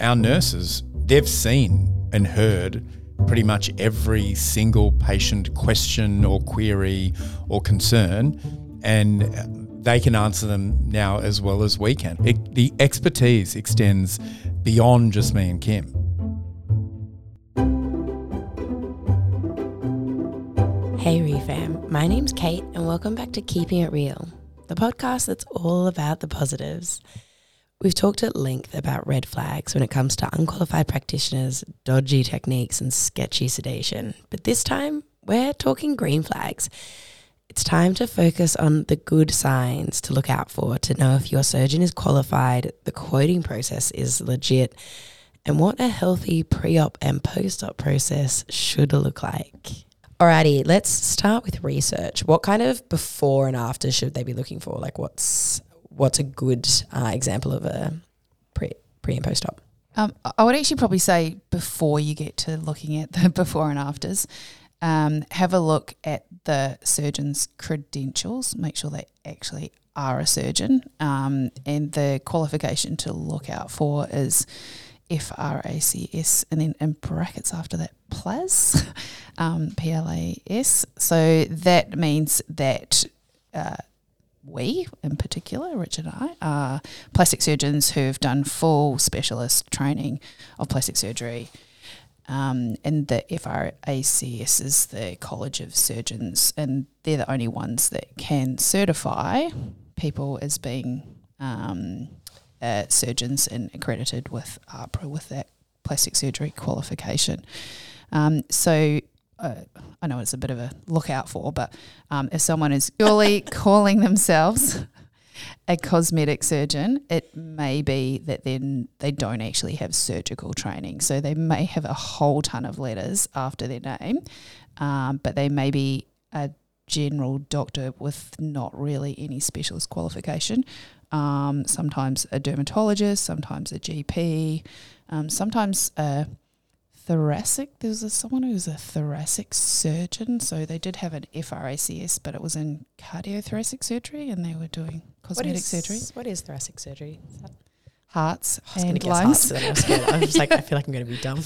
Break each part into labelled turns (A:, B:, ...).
A: our nurses, they've seen and heard pretty much every single patient question or query or concern, and they can answer them now as well as we can. It, the expertise extends beyond just me and Kim.
B: Hey, ReFam. My name's Kate, and welcome back to Keeping It Real, the podcast that's all about the positives. We've talked at length about red flags when it comes to unqualified practitioners, dodgy techniques, and sketchy sedation. But this time, we're talking green flags. It's time to focus on the good signs to look out for to know if your surgeon is qualified, the quoting process is legit, and what a healthy pre op and post op process should look like. Alrighty, let's start with research. What kind of before and after should they be looking for? Like, what's what's a good uh, example of a pre pre and post op?
C: Um, I would actually probably say before you get to looking at the before and afters, um, have a look at the surgeon's credentials. Make sure they actually are a surgeon, um, and the qualification to look out for is FRACS, and then in brackets after that, PLAS, um, P L A S. So that means that. Uh, we, in particular, Richard and I, are plastic surgeons who've done full specialist training of plastic surgery. Um, and the FRACS is the College of Surgeons, and they're the only ones that can certify people as being um, uh, surgeons and accredited with AHPRA with that plastic surgery qualification. Um, so uh, I know it's a bit of a lookout for, but um, if someone is purely calling themselves a cosmetic surgeon, it may be that then they don't actually have surgical training. So they may have a whole ton of letters after their name, um, but they may be a general doctor with not really any specialist qualification. Um, sometimes a dermatologist, sometimes a GP, um, sometimes a thoracic. There was a, someone who was a thoracic surgeon, so they did have an FRACS, but it was in cardiothoracic surgery, and they were doing cosmetic
B: what is,
C: surgery.
B: What is thoracic surgery?
C: Hearts
B: I
C: and lungs.
B: hearts, I'm, just like I feel like I'm going to be dumb.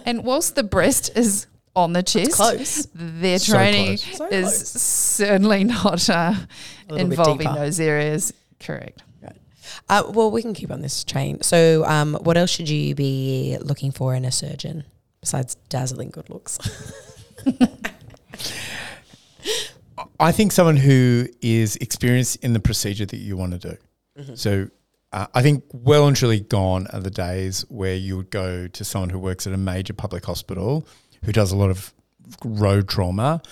C: and whilst the breast is on the chest, their
A: So
C: training
A: close.
B: So
C: is
B: close.
C: certainly not uh,
B: A little bit
C: involving those areas. Correct.
B: Uh, well, we can keep on this train. So, um, what else should you be looking for in a surgeon besides dazzling good looks?
A: I think someone who is experienced in the procedure that you want to do. So uh, I think well and truly gone are the days where you would go to someone who works at a major public hospital who does a lot of road trauma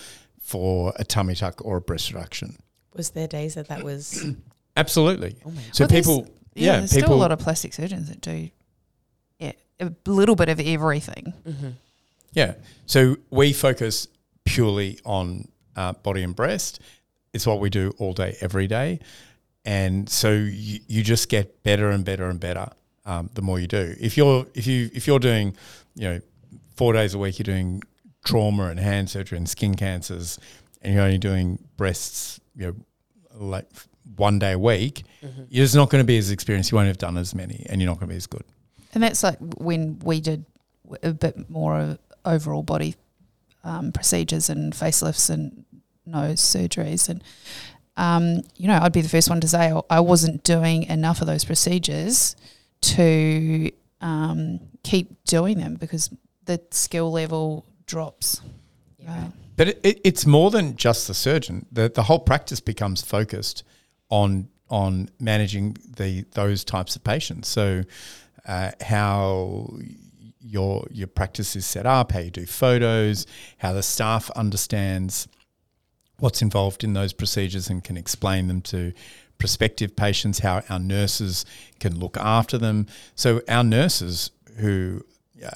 A: for a tummy tuck or a breast reduction.
B: Was there days that that was?
A: Absolutely.
B: Oh my
A: So
C: Well,
A: people,
C: Yeah,
A: yeah,
C: there's
A: people.
C: still a lot of plastic surgeons that do yeah, a little bit of everything.
B: Mm-hmm.
A: Yeah. So we focus purely on uh, body and breast. It's what we do all day, every day. And so you, you just get better and better and better um, the more you do. If you're if you if you're doing, you know, four days a week, you're doing trauma and hand surgery and skin cancers, and you're only doing breasts, you know, like one day a week, you're just not going to be as experienced. You won't have done as many, and you're not going to be as good.
C: And that's like when we did a bit more of overall body um, procedures and facelifts and nose surgeries. And, um, you know, I'd be the first one to say I wasn't doing enough of those procedures to um, keep doing them because the skill level drops. Right.
A: But it, it, it's more than just the surgeon. The the whole practice becomes focused on on managing the those types of patients. So uh, how your your practice is set up, how you do photos, how the staff understands what's involved in those procedures and can explain them to prospective patients, how our nurses can look after them. So our nurses who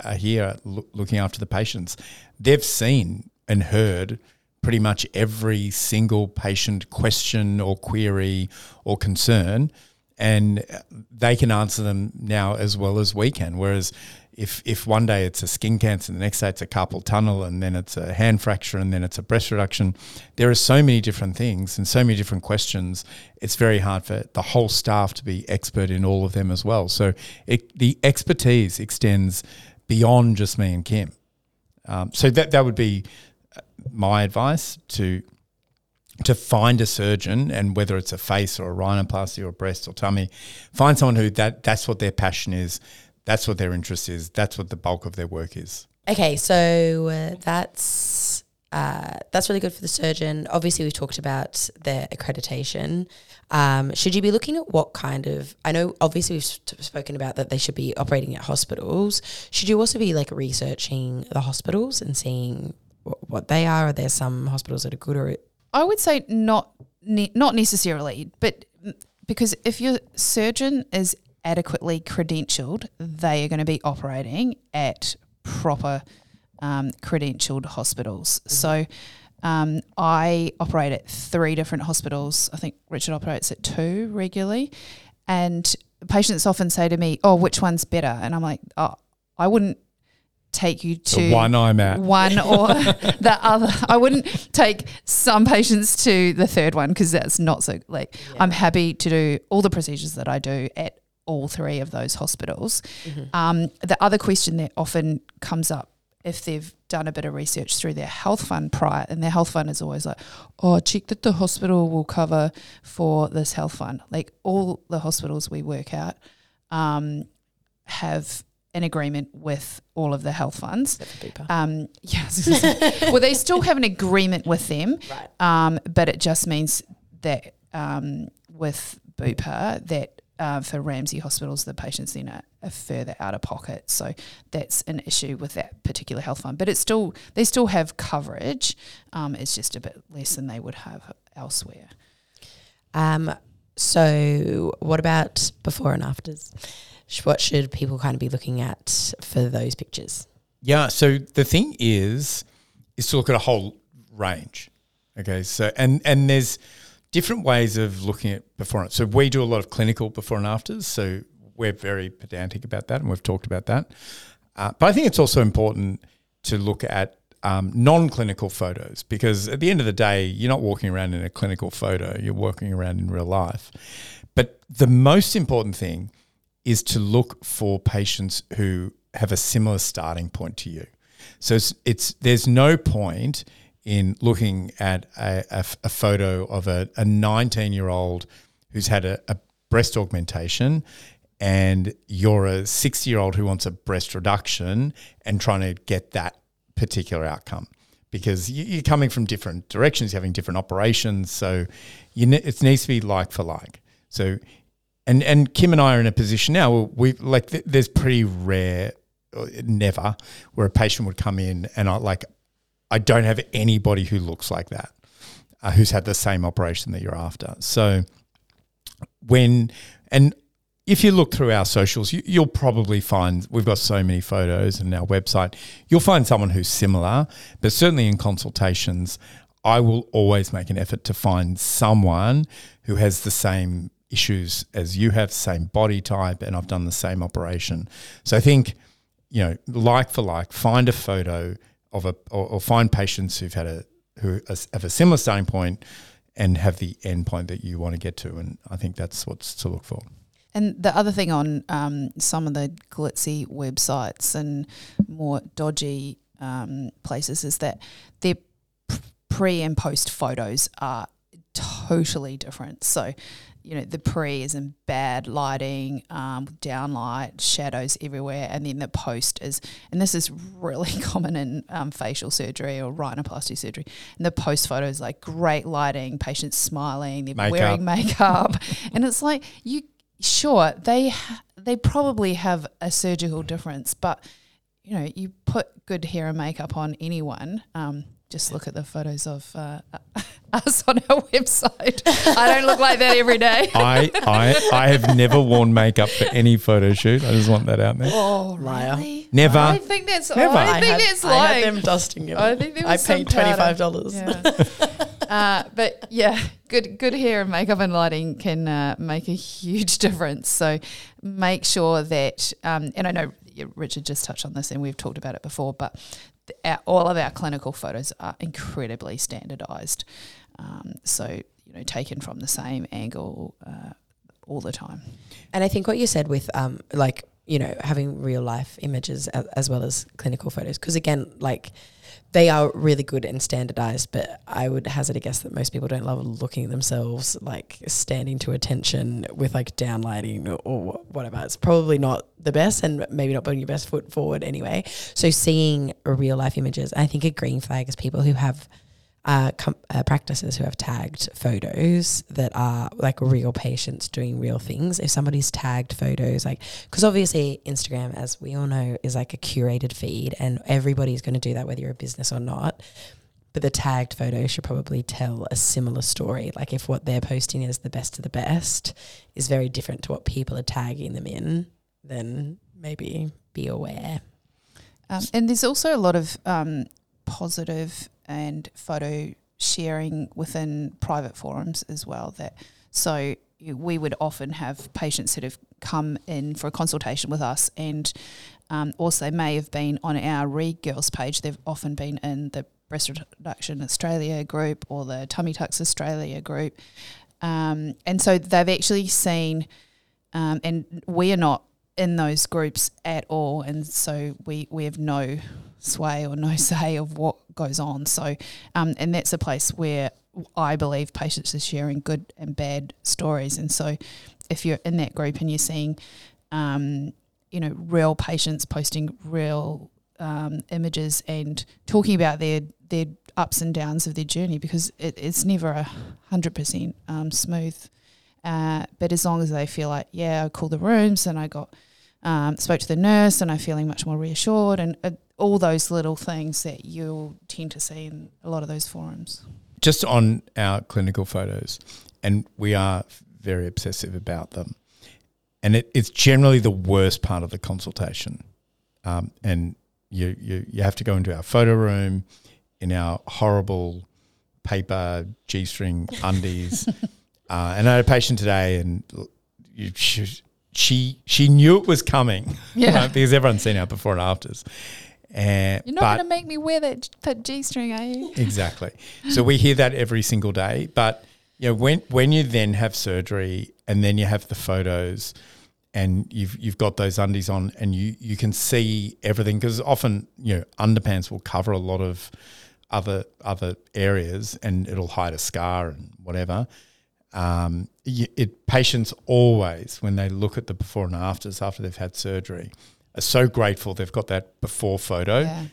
A: are here loo- looking after the patients, they've seen and heard pretty much every single patient question or query or concern and they can answer them now as well as we can. Whereas if if one day it's a skin cancer, the next day it's a carpal tunnel, and then it's a hand fracture, and then it's a breast reduction, there are so many different things and so many different questions. It's very hard for the whole staff to be expert in all of them as well. So it, the expertise extends beyond just me and Kim. Um, so that that would be my advice to to find a surgeon and whether it's a face or a rhinoplasty or a breast or tummy, find someone who that that's what their passion is, that's what their interest is, that's what the bulk of their work is.
B: Okay, so uh, that's uh, that's really good for the surgeon. Obviously, we've talked about their accreditation. Um, should you be looking at what kind of? I know, obviously, we've spoken about that they should be operating at hospitals. Should you also be like researching the hospitals and seeing what, they are? Are there some hospitals that are good or
C: I would say not ne- not necessarily, but because if your surgeon is adequately credentialed, they are going to be operating at proper um, credentialed hospitals. Mm-hmm. So um, I operate at three different hospitals. I think Richard operates at two regularly, and patients often say to me, "Oh, which one's better?" And I'm like, "Oh, I wouldn't take you to
A: the one I'm at.
C: One or the other. I wouldn't take some patients to the third one because that's not so like yeah. I'm happy to do all the procedures that I do at all three of those hospitals. Mm-hmm. Um, the other question that often comes up if they've done a bit of research through their health fund prior, and their health fund is always like, oh, check that the hospital will cover for this health fund. Like all the hospitals we work at um, have an agreement with all of the health funds. Um, yes. well, they still have an agreement with them, right. um, but it just means that um, with Bupa that uh, for Ramsay hospitals, the patients then are, are, further out of pocket. So that's an issue with that particular health fund. But it's still they still have coverage. Um, it's just a bit less than they would have elsewhere.
B: Um, so what about before and afters? What should people kind of be looking at for those pictures?
A: Yeah. So the thing is, is to look at a whole range. Okay. So and and there's different ways of looking at before. and So we do a lot of clinical before and afters. So we're very pedantic about that, and we've talked about that. Uh, but I think it's also important to look at um, non-clinical photos because at the end of the day, you're not walking around in a clinical photo. You're walking around in real life. But the most important thing is to look for patients who have a similar starting point to you. So it's, it's there's no point in looking at a, a, a photo of a, a 19 year old who's had a, a breast augmentation and you're a 60 year old who wants a breast reduction and trying to get that particular outcome because you're coming from different directions, you're having different operations. So you ne- it needs to be like for like. So and and Kim and I are in a position now. We like th- there's pretty rare, uh, never, where a patient would come in and I like, I don't have anybody who looks like that, uh, who's had the same operation that you're after. So when and if you look through our socials, you, will probably find we've got so many photos and our website. You'll find someone who's similar, but certainly in consultations, I will always make an effort to find someone who has the same issues as you have, same body type, and I've done the same operation. So I think, you know, like for like, find a photo of a, or, or find patients who've had a, who have a similar starting point and have the end point that you want to get to. And I think that's what's to look for.
C: And the other thing on um, some of the glitzy websites and more dodgy um, places is that their pre and post photos are totally different. So you know, the pre is in bad lighting, um, downlight, shadows everywhere, and then the post is, and this is really common in um, facial surgery or rhinoplasty surgery. And the post photo is like great lighting, patients smiling, they're makeup. wearing makeup, and it's like you, sure, they ha- they probably have a surgical difference, but you know, you put good hair and makeup on anyone. Um, just look at the photos of uh, us on our website. I don't look like that every day.
A: I, I I have never worn makeup for any photo shoot. I just want that out there.
C: Oh, really?
A: Never.
C: I think that's. Never. I think I had, that's like. I
B: had them dusting you. I think I paid twenty five dollars. Yeah.
C: uh, but yeah, good good hair and makeup and lighting can uh, make a huge difference. So make sure that, um, and I know Richard just touched on this, and we've talked about it before, but the, our, all of our clinical photos are incredibly standardized. Um, so you know, taken from the same angle uh, all the time.
B: And I think what you said with um, like you know having real life images as, as well as clinical photos, because again, like they are really good and standardized, but I would hazard a guess that most people don't love looking at themselves like standing to attention with like downlighting or, or whatever. It's probably not the best and maybe not putting your best foot forward anyway. So seeing real life images, I think a green flag is people who have uh, com- uh, practices who have tagged photos that are like real patients doing real things. If somebody's tagged photos, like, because obviously Instagram, as we all know, is like a curated feed and everybody's going to do that whether you're a business or not. But the tagged photo should probably tell a similar story. Like, if what they're posting is the best of the best, is very different to what people are tagging them in, then maybe be aware.
C: Um, and there's also a lot of um, positive and photo sharing within private forums as well. That so we would often have patients that have come in for a consultation with us and um, also may have been on our Read Girls page. They've often been in the Breast Reduction Australia group or the Tummy Tucks Australia group. Um, and so they've actually seen, um, and we are not in those groups at all. And so we, we have no sway or no say of what goes on. So, um, and that's a place where I believe patients are sharing good and bad stories. And so, if you're in that group and you're seeing, um, you know, real patients posting real um, images and talking about their their ups and downs of their journey, because it, it's never a hundred percent um, smooth. Uh, but as long as they feel like, yeah, I called the rooms and I got um, spoke to the nurse and I'm feeling much more reassured, and uh, all those little things that you'll tend to see in a lot of those forums.
A: Just on our clinical photos, and we are very obsessive about them. And it, it's generally the worst part of the consultation. Um, and you, you, you have to go into our photo room in our horrible paper G string undies. uh, and I had a patient today, and you, she, she, she knew it was coming yeah. right? because everyone's seen our before and afters.
C: Uh, You're not going to make me wear that, that G string, are you?
A: Exactly. so we hear that every single day. But you know, when when you then have surgery and then you have the photos and you've you've got those undies on and you you can see everything because often you know underpants will cover a lot of other other areas and it'll hide a scar and whatever. Um, it patients always when they look at the before and afters after they've had surgery are so grateful they've got that before photo.
C: Yeah.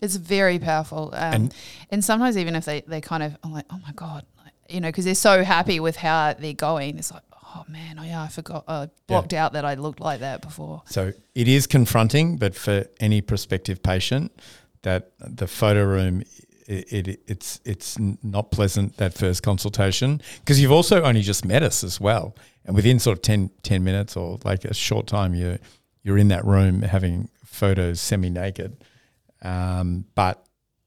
C: It's very powerful. Um, and, and sometimes even if they, they kind of, I'm like, oh my God, you know, because they're so happy with how they're going. It's like, oh man, oh yeah, I forgot, I blocked yeah. out that I looked like that before.
A: So it is confronting, but for any prospective patient, that the photo room it, it, it's it's not pleasant that first consultation because you've also only just met us as well and within sort of 10, 10 minutes or like a short time you you're in that room having photos semi naked. Um, but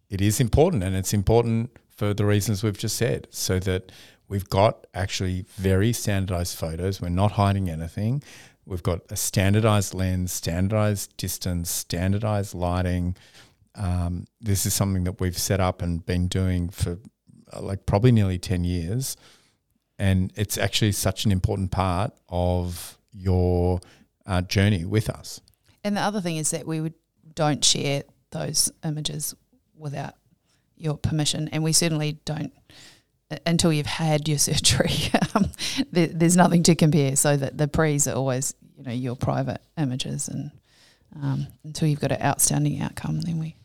A: it is important, and it's important for the reasons we've just said, so that we've got actually very standardized photos. We're not hiding anything. We've got a standardized lens, standardized distance, standardized lighting. Um, this is something that we've set up and been doing for uh, like probably nearly 10 years. And it's actually such an important part of your uh, journey with us.
C: And the other thing is that we would don't share those images without your permission, and we certainly don't until you've had your surgery. um, there, there's nothing to compare, so that the pre's are always you know your private images, and um, until you've got an outstanding outcome, then we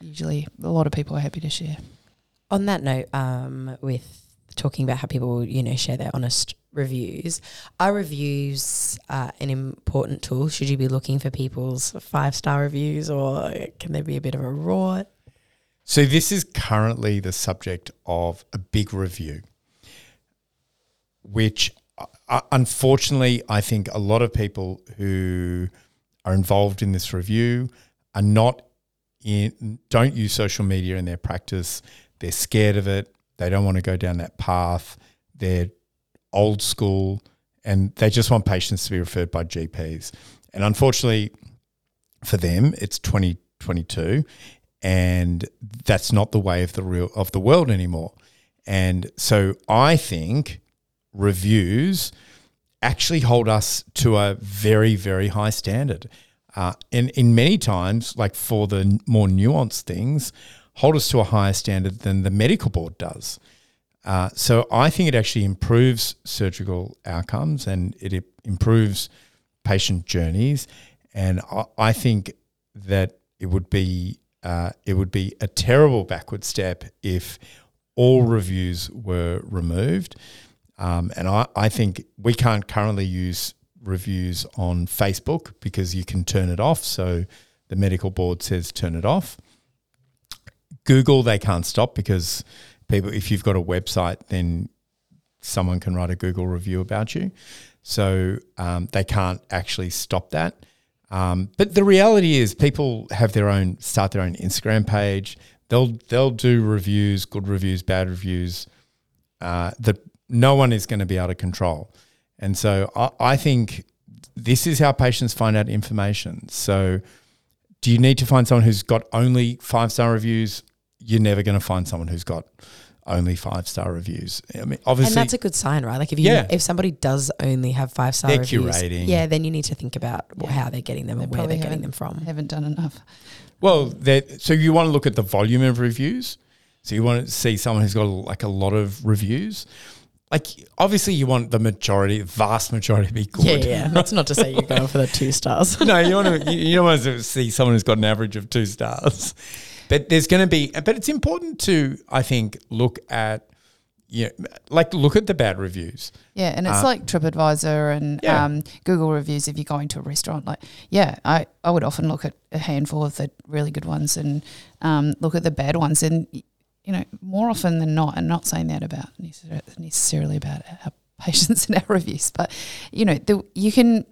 C: usually a lot of people are happy to share.
B: On that note, um, with talking about how people you know share their honest reviews. Are reviews uh, an important tool? Should you be looking for people's five star reviews or can there be a bit of a raw?
A: So, this is currently the subject of a big review, which uh, unfortunately, I think a lot of people who are involved in this review are not in, don't use social media in their practice. They're scared of it They don't want to go down that path. They're old school and they just want patients to be referred by GPs. And unfortunately for them, it's 2022 and that's not the way of the real of the world anymore. And so I think reviews actually hold us to a very very high standard. Uh, and in many times, like for the more nuanced things, hold us to a higher standard than the medical board does. Uh, so I think it actually improves surgical outcomes and it improves patient journeys. And I, I think that it would be uh, it would be a terrible backward step if all reviews were removed. Um, and I, I think we can't currently use reviews on Facebook because you can turn it off. So the medical board says turn it off. Google, they can't stop because people, if you've got a website, then someone can write a Google review about you. So um, they can't actually stop that. Um, but the reality is, people have their own start their own Instagram page. They'll they'll do reviews, good reviews, bad reviews. Uh, that no one is going to be able to control, and so I, I think this is how patients find out information. So, do you need to find someone who's got only five star reviews? You're never going to find someone who's got only five star reviews. I mean, obviously,
B: and that's a good sign, right? Like if you
A: Yeah.
B: if somebody does only have five star
A: They're
B: reviews,
A: curating.
B: yeah, then you need to think about
C: Yeah.
B: how they're getting them
C: They
B: and where they're getting them from.
C: Haven't done enough.
A: Well, so you want to look at the volume of reviews. So you want to see someone who's got like a lot of reviews. Like obviously you want the majority, vast majority to be good.
B: Yeah, yeah. That's not to say you're going for the two stars.
A: no, you want to you, don't want to see someone who's got an average of two stars. But there's going to be, but it's important to I think look at know, like look at the bad reviews.
C: Yeah, and it's
A: Uh,
C: like TripAdvisor and
A: Yeah.
C: um, Google reviews. If you're going to a restaurant, like yeah, I, I would often look at a handful of the really good ones and um, look at the bad ones. And you know, more often than not, and not saying that about necessarily about our patients and our reviews, but you know, the, you can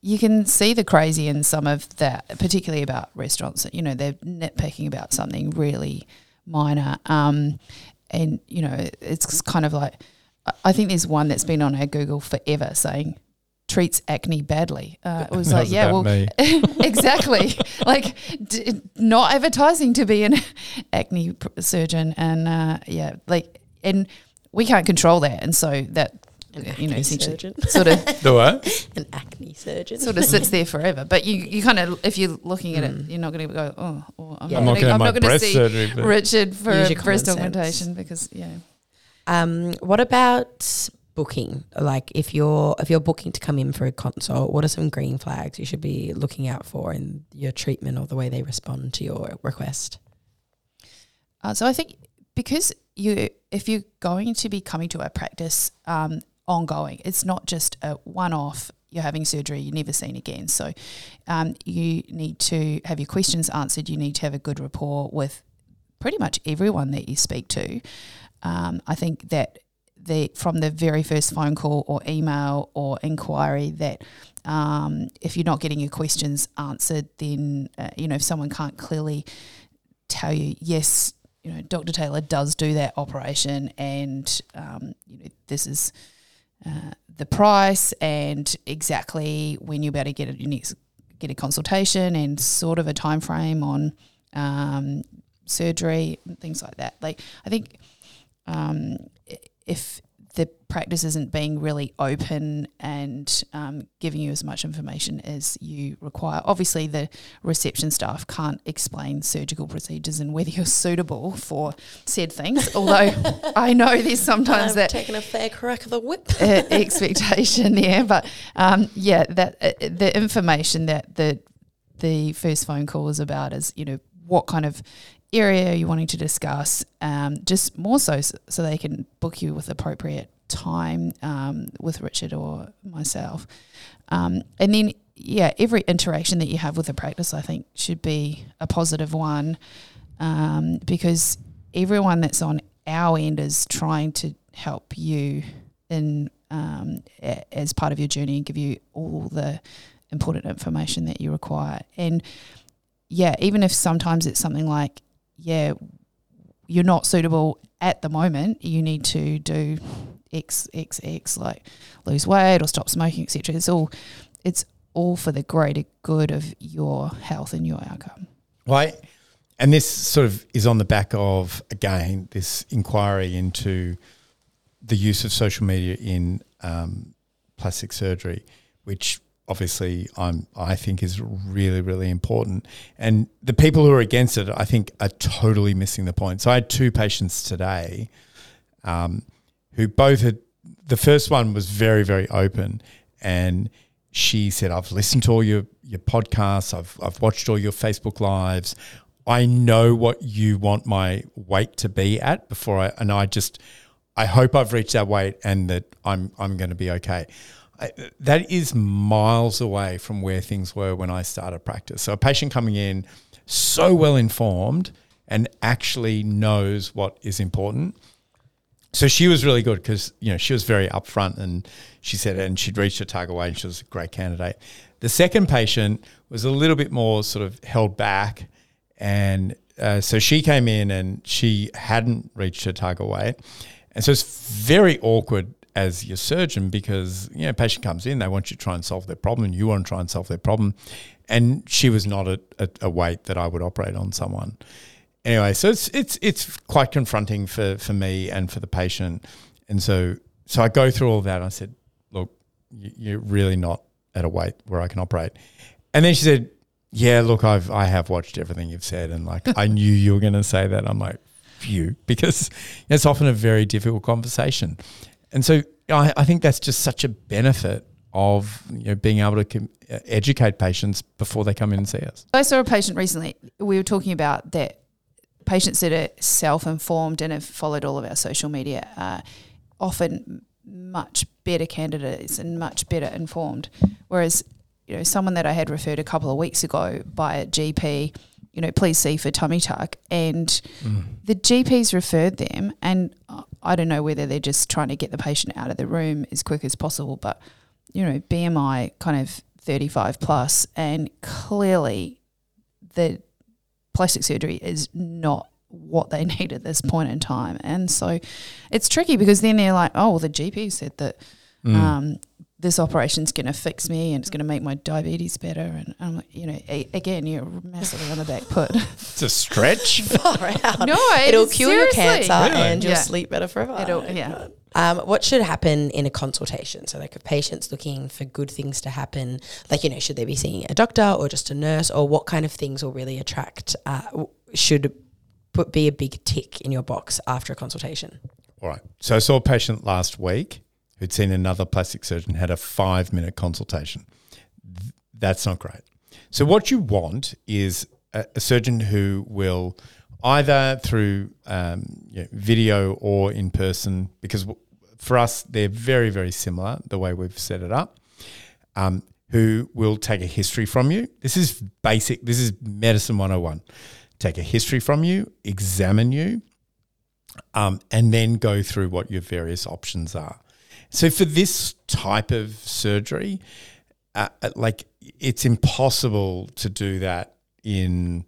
C: you can see the crazy in some of that, particularly about restaurants. You know, they're nitpicking about something really minor, um, and you know, it's kind of like I- I think there's one that's been on our Google forever saying treats acne badly. Uh, it was like, yeah, well, exactly. like d- not advertising to be an acne pr- surgeon, and uh, yeah, like, and we can't control that, and so that
B: An
C: you know
B: acne
C: essentially
B: surgeon.
C: sort of
A: The what?
B: An acne surgeon.
C: sort of sits there forever. But you, you kind of, if you're looking at
B: Mm.
C: it, you're not going to go, oh, well, I'm
B: Yeah.
C: Not
A: not
C: going
A: going to
C: I'm not going to see
A: surgery.
C: Richard for
B: Use your
C: breast augmentation because yeah.
B: Um, what about booking? Like if you're if you're booking to come in for a consult, what are some green flags you should be looking out for in your treatment or the way they respond to your request?
C: Uh, so I think because you, if you're going to be coming to a practice um, ongoing, it's not just a one-off. You're having surgery, you're never seen again. So um, you need to have your questions answered. You need to have a good rapport with pretty much everyone that you speak to. Um, I think that the from the very first phone call or email or inquiry that um, if you're not getting your questions answered, then uh, you know if someone can't clearly tell you yes, you know Dr. Taylor does do that operation, and um, you know this is uh, the price and exactly when you're about to get a, your next get a consultation and sort of a time frame on um, surgery and things like that. Like I think um, if the practice isn't being really open and um, giving you as much information as you require. Obviously, the reception staff can't explain surgical procedures and whether you're suitable for said things. Although I know there's sometimes that
B: taken a fair crack of the whip.
C: uh, expectation there, but um, yeah, that uh, the information that the the first phone call is about is you know what kind of area you're wanting to discuss, um, just more so so they can book you with appropriate time um, with Richard or myself, um, and then yeah, every interaction that you have with the practice, I think, should be a positive one, um, because everyone that's on our end is trying to help you in um, a- as part of your journey and give you all the important information that you require. And yeah, even if sometimes it's something like, yeah, you're not suitable at the moment. You need to do X X X like lose weight or stop smoking, etc. It's all it's all for the greater good of your health and your outcome.
A: Why? And this sort of is on the back of again this inquiry into the use of social media in um, plastic surgery, which obviously I'm I think is really really important. And the people who are against it, I think, are totally missing the point. So I had two patients today, um, who both had. The first one was very very open, and she said, "I've listened to all your your podcasts. I've I've watched all your Facebook lives. I know what you want my weight to be at before I, and I just." I hope I've reached that weight and that I'm I'm going to be okay. I, that is miles away from where things were when I started practice. So a patient coming in so well informed and actually knows what is important. So she was really good because you know she was very upfront and she said and she'd reached her target weight and she was a great candidate. The second patient was a little bit more sort of held back, and uh, so she came in and she hadn't reached her target weight, and so it's very awkward as your surgeon because you know patient comes in they want you to try and solve their problem you want to try and solve their problem. And she was not a, a, weight that I would operate on someone. Anyway so it's it's it's quite confronting for for me and for the patient. And so so I go through all that and I said look you're really not at a weight where I can operate. And then she said yeah look I've I have watched everything you've said and like I knew you were going to say that. I'm like phew because it's often a very difficult conversation and so I, I think that's just such a benefit of you know, being able to com- uh, educate patients before they come in and see us.
C: I saw a patient recently. We were talking about that patients that are self-informed and have followed all of our social media are often much better candidates and much better informed. Whereas, you know, someone that I had referred a couple of weeks ago by a GP – you know, please see for tummy tuck. And mm. the GPs referred them, and I don't know whether they're just trying to get the patient out of the room as quick as possible, but, you know, BMI kind of 35 plus, and clearly the plastic surgery is not what they need at this point in time. And so it's tricky because then they're like, oh, well, the GP said that mm. um, this operation's going to fix me and it's going to make my diabetes better. And I'm like, you know, a, again, you're massively on the back foot.
A: it's a stretch.
B: Far out.
C: No,
B: it'll cure
C: seriously.
B: your cancer
A: really?
B: and you'll
C: yeah.
B: sleep better forever.
C: It'll, yeah.
B: Um, what should happen in a consultation? So, like, if patients looking for good things to happen, like you know, should they be seeing a doctor or just a nurse, or what kind of things will really attract? Uh, should put be a big tick in your box after a consultation.
A: All right. So I saw a patient last week who'd seen another plastic surgeon, had a five minute consultation. That's not great. So, what you want is a, a surgeon who will either through um, you know, video or in person, because w- for us, they're very, very similar the way we've set it up, um, who will take a history from you. This is basic, this is medicine 101. Take a history from you, examine you, um, and then go through what your various options are. So for this type of surgery, uh, like it's impossible to do that in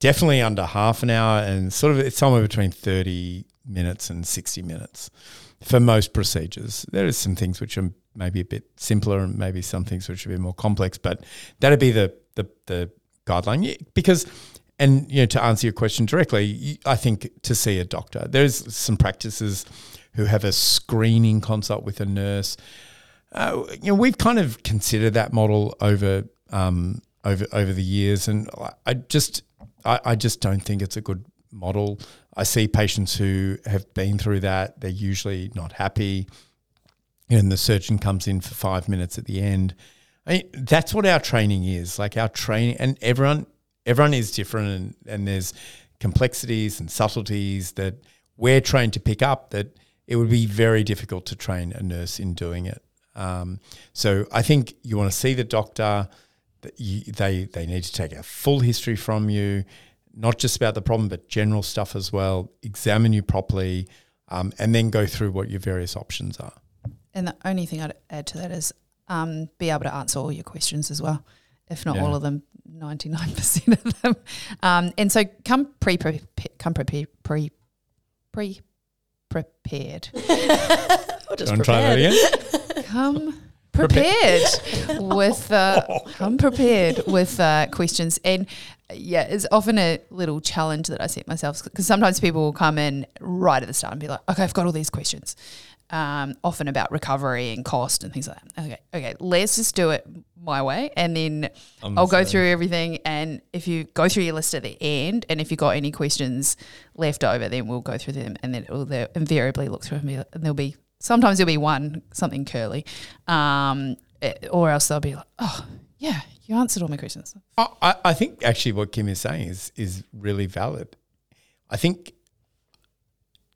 A: definitely under half an hour and sort of it's somewhere between 30 minutes and 60 minutes for most procedures. There are some things which are maybe a bit simpler and maybe some things which are a bit more complex, but that'd be the the, the guideline because and you know to answer your question directly, I think to see a doctor. There's some practices who have a screening consult with a nurse. Uh, you know, we've kind of considered that model over um, over over the years, and I just I, I just don't think it's a good model. I see patients who have been through that; they're usually not happy, and the surgeon comes in for five minutes at the end. I mean, that's what our training is. Like our training, and everyone everyone is different, and, and there's complexities and subtleties that we're trained to pick up that it would be very difficult to train a nurse in doing it. Um, so I think you want to see the doctor. You, they they need to take a full history from you, not just about the problem, but general stuff as well. Examine you properly, um, and then go through what your various options are.
C: And the only thing I'd add to that is um, be able to answer all your questions as well, if not
A: Yeah.
C: all of them, ninety nine percent of them. Um, and so come pre come pre pre pre prepared.
B: Or just
A: Want try that again?
C: Come prepared with uh, come prepared with uh, questions and yeah it's often a little challenge that i set myself because sometimes people will come in right at the start and be like okay i've got all these questions um, often about recovery and cost and things like that. Okay okay let's just do it my way and then
A: I'm
C: I'll go through everything. And if you go through your list at the end and if you've got any questions left over then we'll go through them and then it will they'll invariably look through them. And there'll be sometimes there'll be one something curly um, eh, or else they'll be like oh yeah you answered all my questions.
A: I, I- I think actually what Kim is saying is is really valid. I think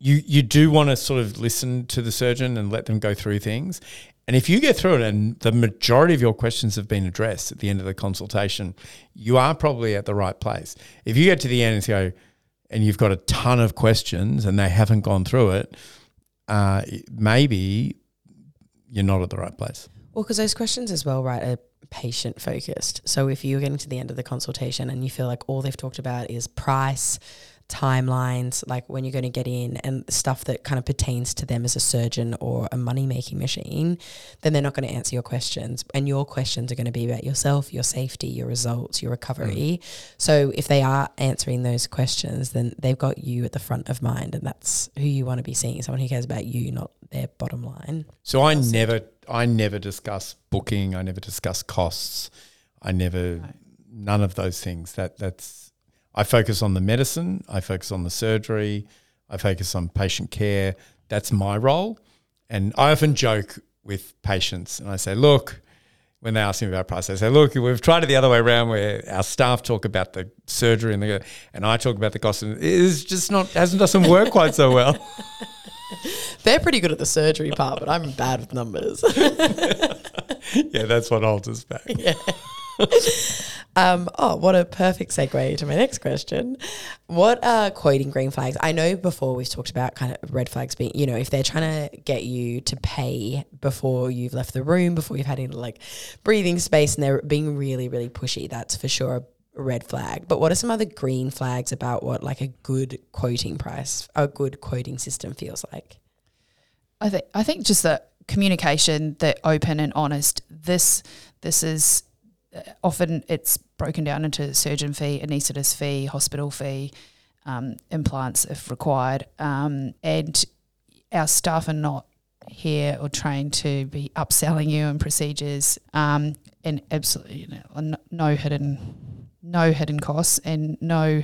A: you you do want to sort of listen to the surgeon and let them go through things. And if you get through it and the majority of your questions have been addressed at the end of the consultation, you are probably at the right place. If you get to the end and go, and you've got a ton of questions and they haven't gone through it, uh, maybe you're not at the right place.
B: Well, because those questions as well, right, are patient focused. So if you're getting to the end of the consultation and you feel like all they've talked about is price, timelines, like when you're going to get in and stuff that kind of pertains to them as a surgeon or a money making machine, then they're not going to answer your questions. And your questions are going to be about yourself, your safety, your results, your recovery. Mm. So if they are answering those questions, then they've got you at the front of mind. And that's who you want to be seeing someone who cares about you, not their bottom line.
A: So I never, I never discuss booking. I never discuss costs. I never, none of those things. That that's, I focus on the medicine. I focus on the surgery. I focus on patient care. That's my role. And I often joke with patients, and I say, look. When they ask me about price, I say, "Look, we've tried it the other way around, where our staff talk about the surgery and the, and I talk about the cost. And it's just not hasn't doesn't work quite so well."
B: They're pretty good at the surgery part, but I'm bad with numbers.
A: yeah, that's what holds us back.
B: Um, oh, what a perfect segue to my next question. What are quoting green flags? I know before we've talked about kind of red flags being, you know, if they're trying to get you to pay before you've left the room, before you've had any like breathing space and they're being really, really pushy, that's for sure a red flag. But what are some other green flags about what like a good quoting price, a good quoting system feels like?
C: I think I think just the communication, the open and honest. This this is often it's broken down into surgeon fee, anaesthetist fee, hospital fee, um, implants if required, um, and our staff are not here or trained to be upselling you on procedures, um, and absolutely you know, no hidden no hidden costs and no.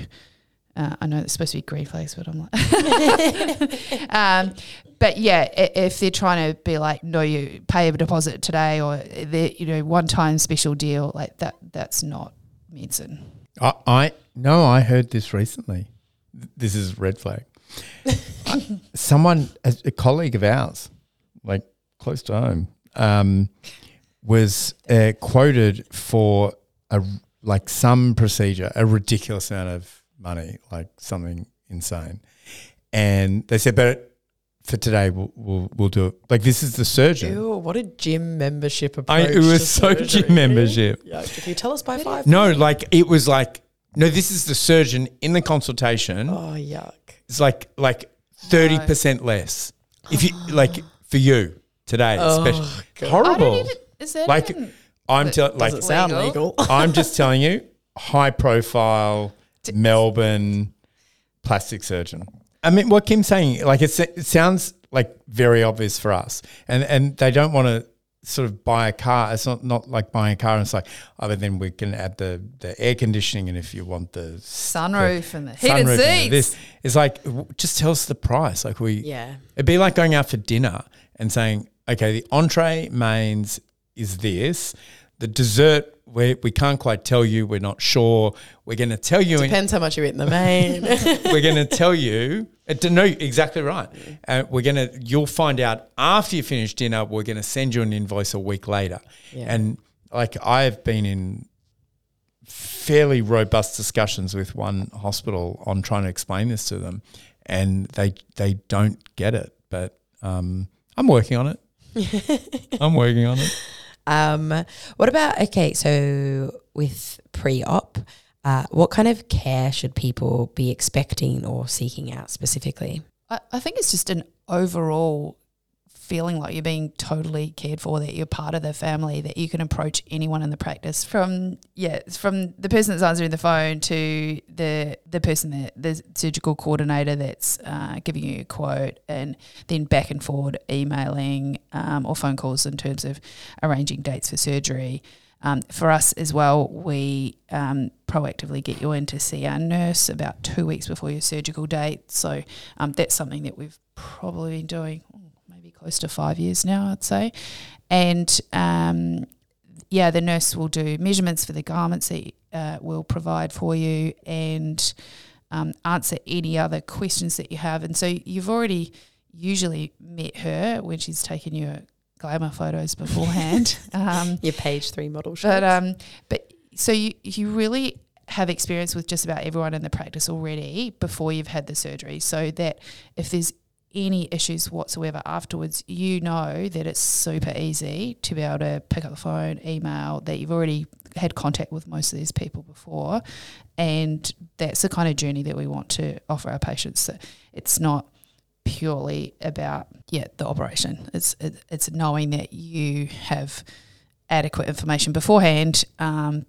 C: Uh, I know it's supposed to be green flags, but I'm like, um, but yeah, if they're trying to be like, no, you pay a deposit today, or the you know one time special deal, like that, that's not medicine.
A: I, I no, I heard this recently. This is red flag. Someone, a, a colleague of ours, like close to home, um, was uh, quoted for a like some procedure, a ridiculous amount of money, like something insane, and they said, "But for today, we'll we'll, we'll do it." Like this is the surgeon.
B: Ew, what a gym membership approach.
A: I, it was so
B: surgery.
A: gym membership.
B: Yuck. If you tell us by five.
A: No, like it was like no. This is the surgeon in the consultation.
B: Oh, yuck.
A: It's like like thirty percent less. If you like for you today,
B: Oh,
A: especially
B: God.
A: Horrible.
C: even, is that
A: Like,
C: even-
A: I'm telling like
B: Doesn't sound
C: legal.
B: legal.
A: I'm just telling you, high profile Melbourne plastic surgeon. I mean, what Kim's saying, like it's, it sounds like very obvious for us, and and they don't want to sort of buy a car. It's not not like buying a car. And it's like, oh, but then we can add the the air conditioning, and if you want the
C: sunroof and the heated
A: sunroof and the
C: seats.
A: this, it's like just tell us the price. Like we,
B: Yeah.
A: It'd be like going out for dinner and saying, okay, the entree mains is this. The dessert, we, we can't quite tell you. We're not sure. We're going to tell you. In,
B: Depends how much you eat in the main.
A: we're going to tell you. Uh, to know exactly right. Uh, we're going to. You'll find out after you finish dinner. We're going to send you an invoice a week later.
B: Yeah.
A: And like I've been in fairly robust discussions with one hospital on trying to explain this to them, and they they don't get it. But um, I'm working on it. I'm working on it.
B: Um, what about, okay, so with pre op, uh, what kind of care should people be expecting or seeking out specifically?
C: I, I think it's just an overall feeling like you're being totally cared for, that you're part of the family, that you can approach anyone in the practice from yeah, from the person that's answering the phone to the the person that the surgical coordinator that's uh, giving you a quote, and then back and forward emailing um, or phone calls in terms of arranging dates for surgery. Um, for us as well, we um, proactively get you in to see our nurse about two weeks before your surgical date. So um, that's something that we've probably been doing close to five years now, I'd say. And um, yeah, the nurse will do measurements for the garments that uh, we'll provide for you and um, answer any other questions that you have. And so you've already usually met her when she's taken your glamour photos beforehand. um,
B: Your page three model shots.
C: but um, but so you you really have experience with just about everyone in the practice already before you've had the surgery, so that if there's any issues whatsoever afterwards, you know that it's super easy to be able to pick up the phone, email, that you've already had contact with most of these people before. And that's the kind of journey that we want to offer our patients. So it's not purely about yeah the operation. It's it, it's knowing that you have adequate information beforehand um,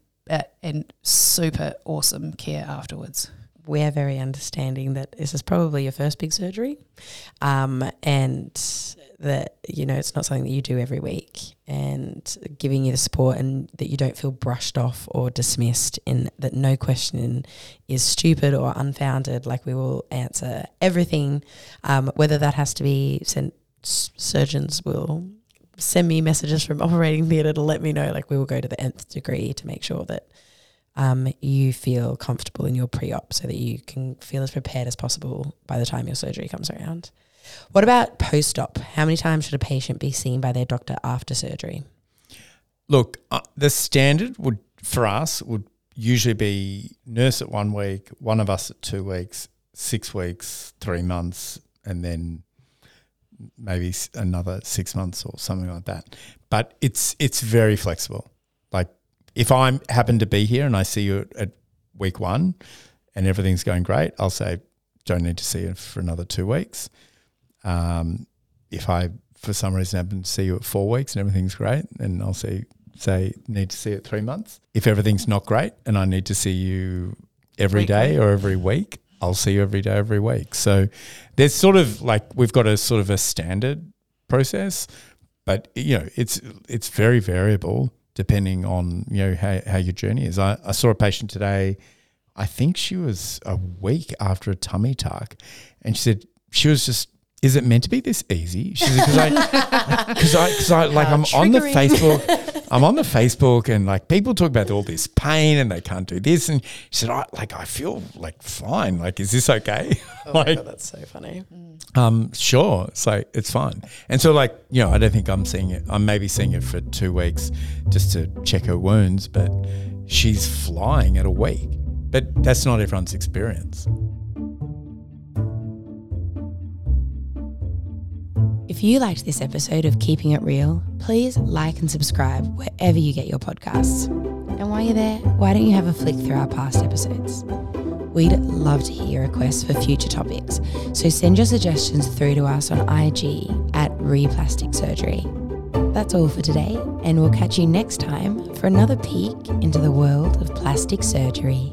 C: and super awesome care afterwards.
B: We're very understanding that this is probably your first big surgery, um, and that you know it's not something that you do every week, and giving you the support and that you don't feel brushed off or dismissed, in that no question is stupid or unfounded. Like we will answer everything, um, whether that has to be sent. Surgeons will send me messages from operating theatre to let me know. Like we will go to the nth degree to make sure that um, you feel comfortable in your pre-op so that you can feel as prepared as possible by the time your surgery comes around. What about post-op? How many times should a patient be seen by their doctor after surgery?
A: Look, uh, the standard would for us would usually be nurse at one week, one of us at two weeks, six weeks, three months, and then maybe another six months or something like that. But it's it's very flexible. Like if I happen to be here and I see you at, at week one, and everything's going great, I'll say don't need to see you for another two weeks. Um, if I for some reason happen to see you at four weeks and everything's great, and I'll say say need to see you at three months. If everything's not great and I need to see you every day or every week, I'll see you every day every week. So there's sort of like we've got a sort of a standard process, but you know it's it's very variable depending on you know how, how your journey is. I, I saw a patient today. I think she was a week after a tummy tuck, and she said she was just. Is it meant to be this easy? She said because I because I because I like
B: How
A: I'm on the. Facebook, I'm on the Facebook, and like people talk about all this pain and they can't do this, and she said I like I feel like fine. Like is this okay?
B: Oh
A: like
B: that's so funny.
A: um, sure. It's like it's fine. And so like, you know, I don't think I'm seeing it. I'm maybe seeing it for two weeks just to check her wounds, but she's flying at a week. But that's not everyone's experience.
B: If you liked this episode of Keeping It Real, please like and subscribe wherever you get your podcasts. And while you're there, why don't you have a flick through our past episodes? We'd love to hear your requests for future topics, so send your suggestions through to us on IG at Replastic Surgery. That's all for today, and we'll catch you next time for another peek into the world of plastic surgery.